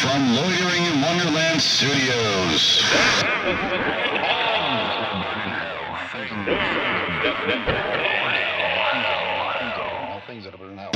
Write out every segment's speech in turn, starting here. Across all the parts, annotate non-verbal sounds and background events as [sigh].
from Loitering in Wonderland Studios.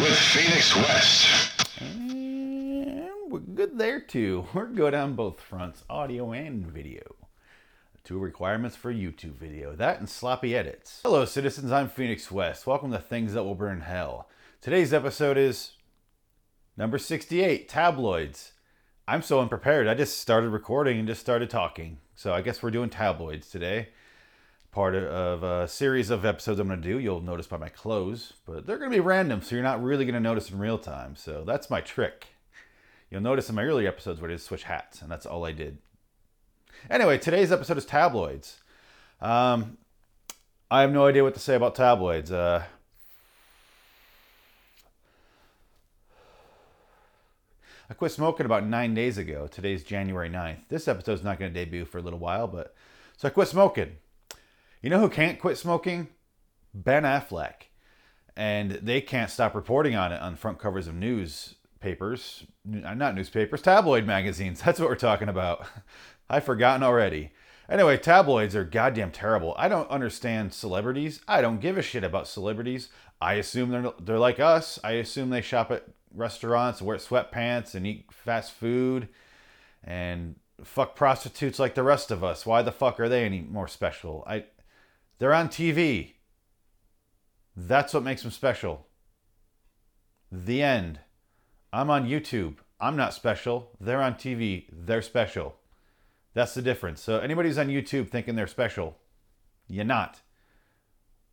With Phoenix West. And we're good there too. We're good on both fronts, audio and video. Two requirements for YouTube video that and sloppy edits. Hello, citizens. I'm Phoenix West. Welcome to Things That Will Burn Hell. Today's episode is number 68 Tabloids. I'm so unprepared. I just started recording and just started talking. So I guess we're doing tabloids today. Part of a series of episodes I'm going to do. You'll notice by my clothes, but they're going to be random, so you're not really going to notice in real time. So that's my trick. You'll notice in my earlier episodes where I just switch hats, and that's all I did. Anyway, today's episode is tabloids. Um, I have no idea what to say about tabloids. Uh, I quit smoking about nine days ago. Today's January 9th. This episode's not going to debut for a little while, but so I quit smoking. You know who can't quit smoking? Ben Affleck. And they can't stop reporting on it on front covers of newspapers, not newspapers, tabloid magazines. [laughs] That's what we're talking about. [laughs] I've forgotten already. Anyway, tabloids are goddamn terrible. I don't understand celebrities. I don't give a shit about celebrities. I assume they're they're like us. I assume they shop at restaurants, wear sweatpants, and eat fast food, and fuck prostitutes like the rest of us. Why the fuck are they any more special? I, they're on TV. That's what makes them special. The end. I'm on YouTube. I'm not special. They're on TV. They're special. That's the difference. So anybody who's on YouTube thinking they're special, you're not.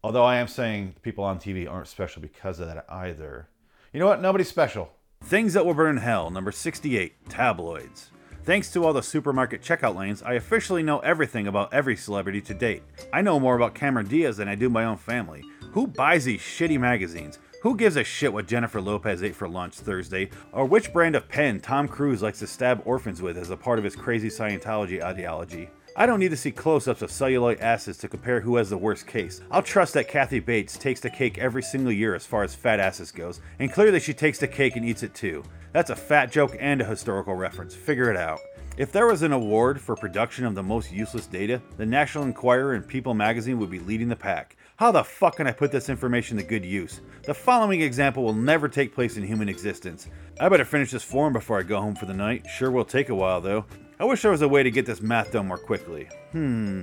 Although I am saying people on TV aren't special because of that either. You know what? Nobody's special. Things that will burn in hell, number 68, tabloids. Thanks to all the supermarket checkout lanes, I officially know everything about every celebrity to date. I know more about Cameron Diaz than I do my own family. Who buys these shitty magazines? Who gives a shit what Jennifer Lopez ate for lunch Thursday, or which brand of pen Tom Cruise likes to stab orphans with as a part of his crazy Scientology ideology? I don't need to see close ups of celluloid asses to compare who has the worst case. I'll trust that Kathy Bates takes the cake every single year as far as fat asses goes, and clearly she takes the cake and eats it too. That's a fat joke and a historical reference. Figure it out. If there was an award for production of the most useless data, the National Enquirer and People magazine would be leading the pack. How the fuck can I put this information to good use? The following example will never take place in human existence. I better finish this form before I go home for the night. Sure will take a while though. I wish there was a way to get this math done more quickly. Hmm,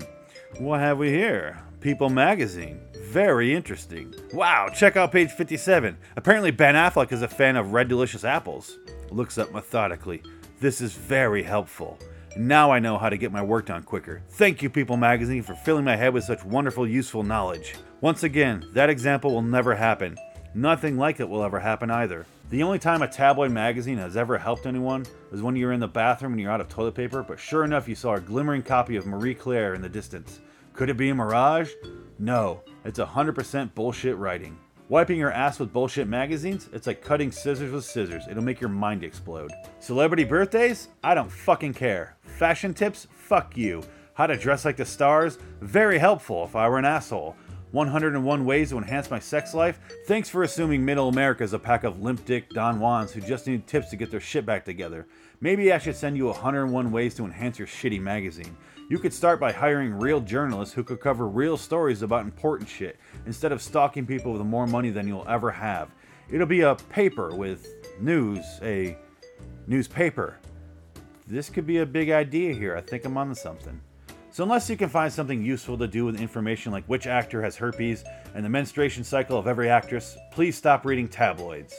what have we here? People magazine. Very interesting. Wow, check out page 57. Apparently, Ben Affleck is a fan of red delicious apples. Looks up methodically. This is very helpful. Now I know how to get my work done quicker. Thank you, People Magazine, for filling my head with such wonderful, useful knowledge. Once again, that example will never happen. Nothing like it will ever happen either. The only time a tabloid magazine has ever helped anyone was when you were in the bathroom and you're out of toilet paper, but sure enough, you saw a glimmering copy of Marie Claire in the distance. Could it be a mirage? No, it's 100% bullshit writing. Wiping your ass with bullshit magazines? It's like cutting scissors with scissors. It'll make your mind explode. Celebrity birthdays? I don't fucking care. Fashion tips? Fuck you. How to dress like the stars? Very helpful if I were an asshole. 101 ways to enhance my sex life? Thanks for assuming middle America is a pack of limp dick Don Juans who just need tips to get their shit back together. Maybe I should send you 101 ways to enhance your shitty magazine. You could start by hiring real journalists who could cover real stories about important shit instead of stalking people with more money than you'll ever have. It'll be a paper with news, a newspaper. This could be a big idea here. I think I'm onto something. So, unless you can find something useful to do with information like which actor has herpes and the menstruation cycle of every actress, please stop reading tabloids.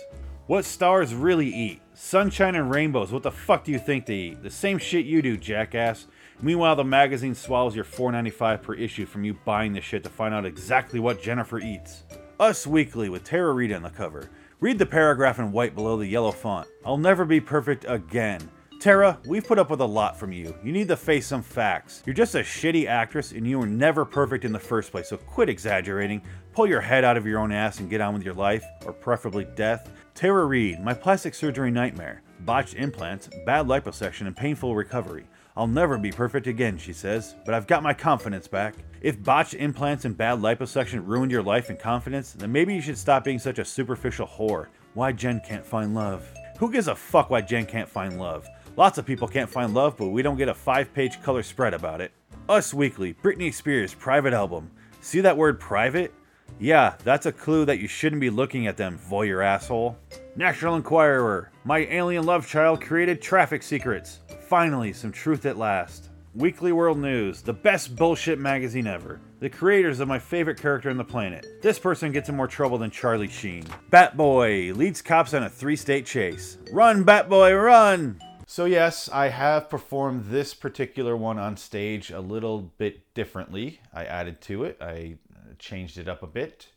What stars really eat? Sunshine and rainbows. What the fuck do you think they eat? The same shit you do, jackass. Meanwhile, the magazine swallows your $4.95 per issue from you buying the shit to find out exactly what Jennifer eats. Us Weekly with Tara Reid on the cover. Read the paragraph in white below the yellow font. I'll never be perfect again. Tara, we've put up with a lot from you. You need to face some facts. You're just a shitty actress and you were never perfect in the first place, so quit exaggerating. Pull your head out of your own ass and get on with your life, or preferably death. Tara Reid, my plastic surgery nightmare. Botched implants, bad liposuction, and painful recovery. I'll never be perfect again, she says, but I've got my confidence back. If botched implants and bad liposuction ruined your life and confidence, then maybe you should stop being such a superficial whore. Why Jen can't find love. Who gives a fuck why Jen can't find love? Lots of people can't find love, but we don't get a five page color spread about it. Us Weekly, Britney Spears' private album. See that word private? Yeah, that's a clue that you shouldn't be looking at them, voyeur asshole. National Enquirer, my alien love child created traffic secrets. Finally, some truth at last. Weekly World News, the best bullshit magazine ever. The creators of my favorite character on the planet. This person gets in more trouble than Charlie Sheen. Batboy leads cops on a three state chase. Run, Batboy, run! So, yes, I have performed this particular one on stage a little bit differently. I added to it, I uh, changed it up a bit.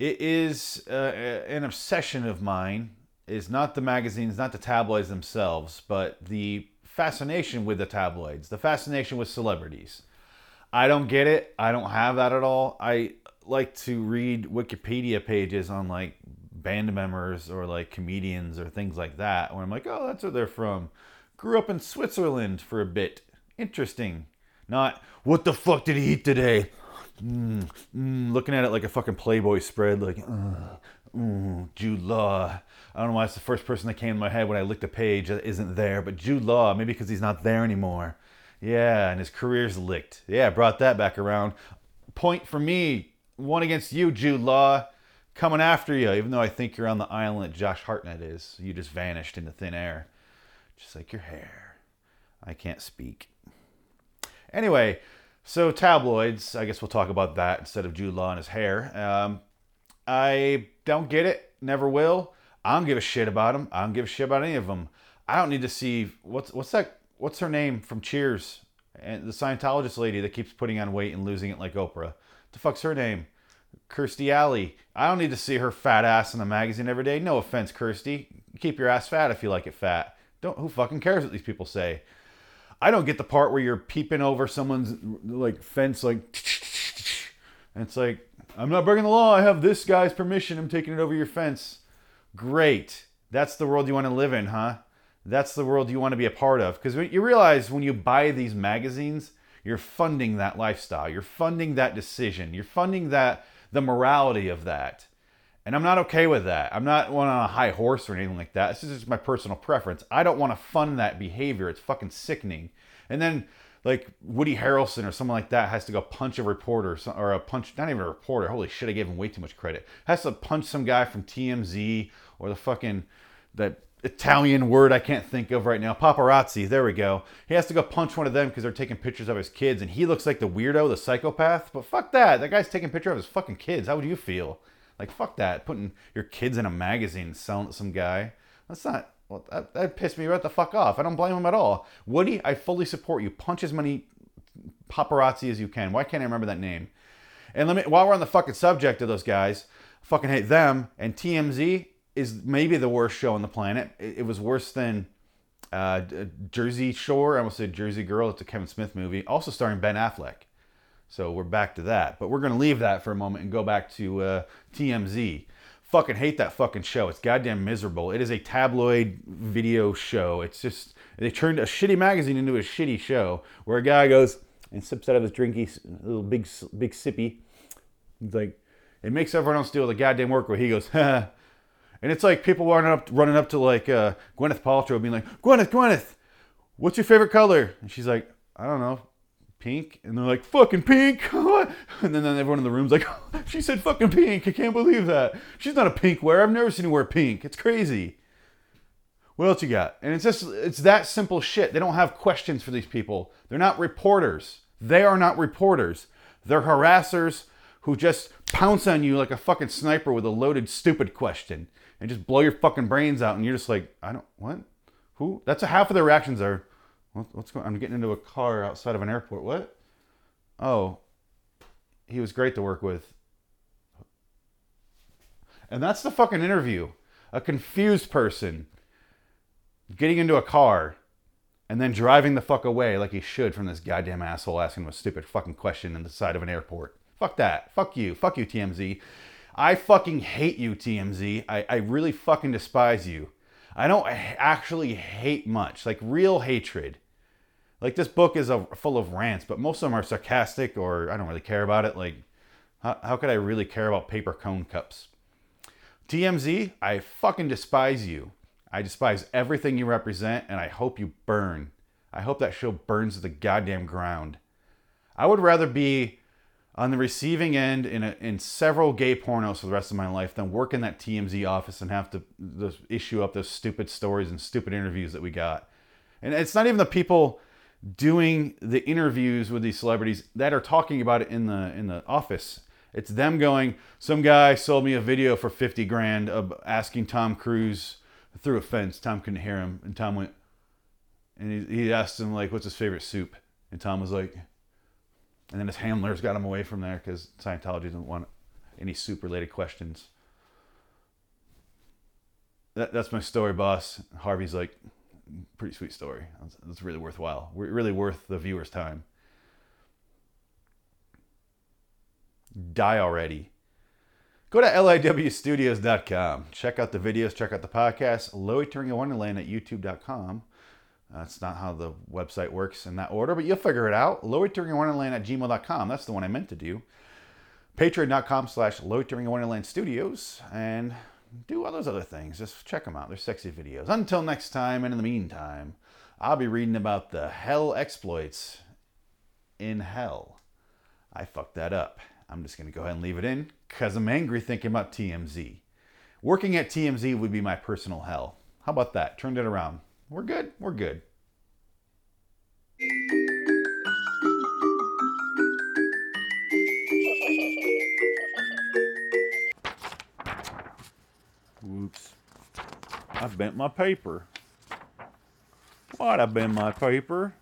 It is uh, an obsession of mine. Is not the magazines, not the tabloids themselves, but the fascination with the tabloids, the fascination with celebrities. I don't get it. I don't have that at all. I like to read Wikipedia pages on like band members or like comedians or things like that where I'm like, oh, that's where they're from. Grew up in Switzerland for a bit. Interesting. Not, what the fuck did he eat today? Mm, mm, looking at it like a fucking Playboy spread, like, uh, Jude Law. I don't know why it's the first person that came to my head when I looked a page that isn't there, but Jude Law, maybe because he's not there anymore. Yeah, and his career's licked. Yeah, brought that back around. Point for me. One against you, Jude Law. Coming after you, even though I think you're on the island that Josh Hartnett is. You just vanished into thin air. Just like your hair. I can't speak. Anyway, so tabloids, I guess we'll talk about that instead of Jude Law and his hair. Um, I don't get it, never will. I don't give a shit about them. I don't give a shit about any of them. I don't need to see what's what's that what's her name from Cheers and the Scientologist lady that keeps putting on weight and losing it like Oprah. What The fuck's her name? Kirstie Alley. I don't need to see her fat ass in a magazine every day. No offense, Kirstie. Keep your ass fat if you like it fat. Don't who fucking cares what these people say. I don't get the part where you're peeping over someone's like fence like and it's like I'm not breaking the law. I have this guy's permission. I'm taking it over your fence. Great. That's the world you want to live in, huh? that's the world you want to be a part of. Because you realize when you buy these magazines, you're funding that lifestyle. You're funding that decision. You're funding that the morality of that. And I'm not okay with that. I'm not one on a high horse or anything like that. This is just my personal preference. I don't want to fund that behavior. It's fucking sickening. And then like Woody Harrelson or someone like that has to go punch a reporter or a punch, not even a reporter. Holy shit, I gave him way too much credit. Has to punch some guy from TMZ or the fucking that Italian word I can't think of right now. Paparazzi, there we go. He has to go punch one of them because they're taking pictures of his kids, and he looks like the weirdo, the psychopath. But fuck that. That guy's taking picture of his fucking kids. How would you feel? Like fuck that. Putting your kids in a magazine selling some guy. That's not. Well, that, that pissed me right the fuck off. I don't blame him at all. Woody, I fully support you. Punch as many paparazzi as you can. Why can't I remember that name? And let me, while we're on the fucking subject of those guys, fucking hate them and TMZ is maybe the worst show on the planet. It, it was worse than uh, Jersey Shore. I almost said Jersey Girl. It's a Kevin Smith movie, also starring Ben Affleck. So we're back to that. But we're going to leave that for a moment and go back to uh, TMZ. Fucking hate that fucking show. It's goddamn miserable. It is a tabloid video show. It's just, they turned a shitty magazine into a shitty show where a guy goes and sips out of his drinky, little big, big sippy. He's like, it makes everyone else do the goddamn work where he goes, [laughs] And it's like people running up, running up to like uh, Gwyneth Paltrow, being like, "Gwyneth, Gwyneth, what's your favorite color?" And she's like, "I don't know, pink." And they're like, "Fucking pink!" [laughs] and then, then everyone in the room's like, [laughs] "She said fucking pink! I can't believe that. She's not a pink wearer. I've never seen her wear pink. It's crazy." What else you got? And it's just it's that simple shit. They don't have questions for these people. They're not reporters. They are not reporters. They're harassers who just pounce on you like a fucking sniper with a loaded stupid question and just blow your fucking brains out, and you're just like, I don't what, who? That's a half of their reactions are, what, what's going? I'm getting into a car outside of an airport. What? Oh, he was great to work with. And that's the fucking interview. A confused person getting into a car and then driving the fuck away like he should from this goddamn asshole asking him a stupid fucking question in the side of an airport. Fuck that. Fuck you. Fuck you, TMZ. I fucking hate you, TMZ. I, I really fucking despise you. I don't actually hate much, like real hatred. Like this book is a, full of rants, but most of them are sarcastic or I don't really care about it. Like, how, how could I really care about paper cone cups? TMZ, I fucking despise you. I despise everything you represent, and I hope you burn. I hope that show burns to the goddamn ground. I would rather be on the receiving end in, a, in several gay pornos for the rest of my life than work in that TMZ office and have to, issue up those stupid stories and stupid interviews that we got. And it's not even the people doing the interviews with these celebrities that are talking about it in the in the office. It's them going, some guy sold me a video for 50 grand of asking Tom Cruise through a fence. Tom couldn't hear him. And Tom went, and he, he asked him, like, what's his favorite soup? And Tom was like, and then his handlers got him away from there because Scientology doesn't want any soup related questions. That, that's my story, boss. Harvey's like, pretty sweet story. That's, really worthwhile. We're Really worth the viewer's time. Die already. Go to liwstudios.com. Check out the videos, check out the podcast. Loitering in Wonderland at youtube.com. That's not how the website works in that order, but you'll figure it out. Loitering in Wonderland at gmail.com. That's the one I meant to do. Patreon.com slash Loitering Studios. And do all those other things. Just check them out. They're sexy videos. Until next time, and in the meantime, I'll be reading about the hell exploits in hell. I fucked that up. I'm just going to go ahead and leave it in because I'm angry thinking about TMZ. Working at TMZ would be my personal hell. How about that? Turned it around. We're good. We're good. Whoops. I bent my paper. What? I bent my paper?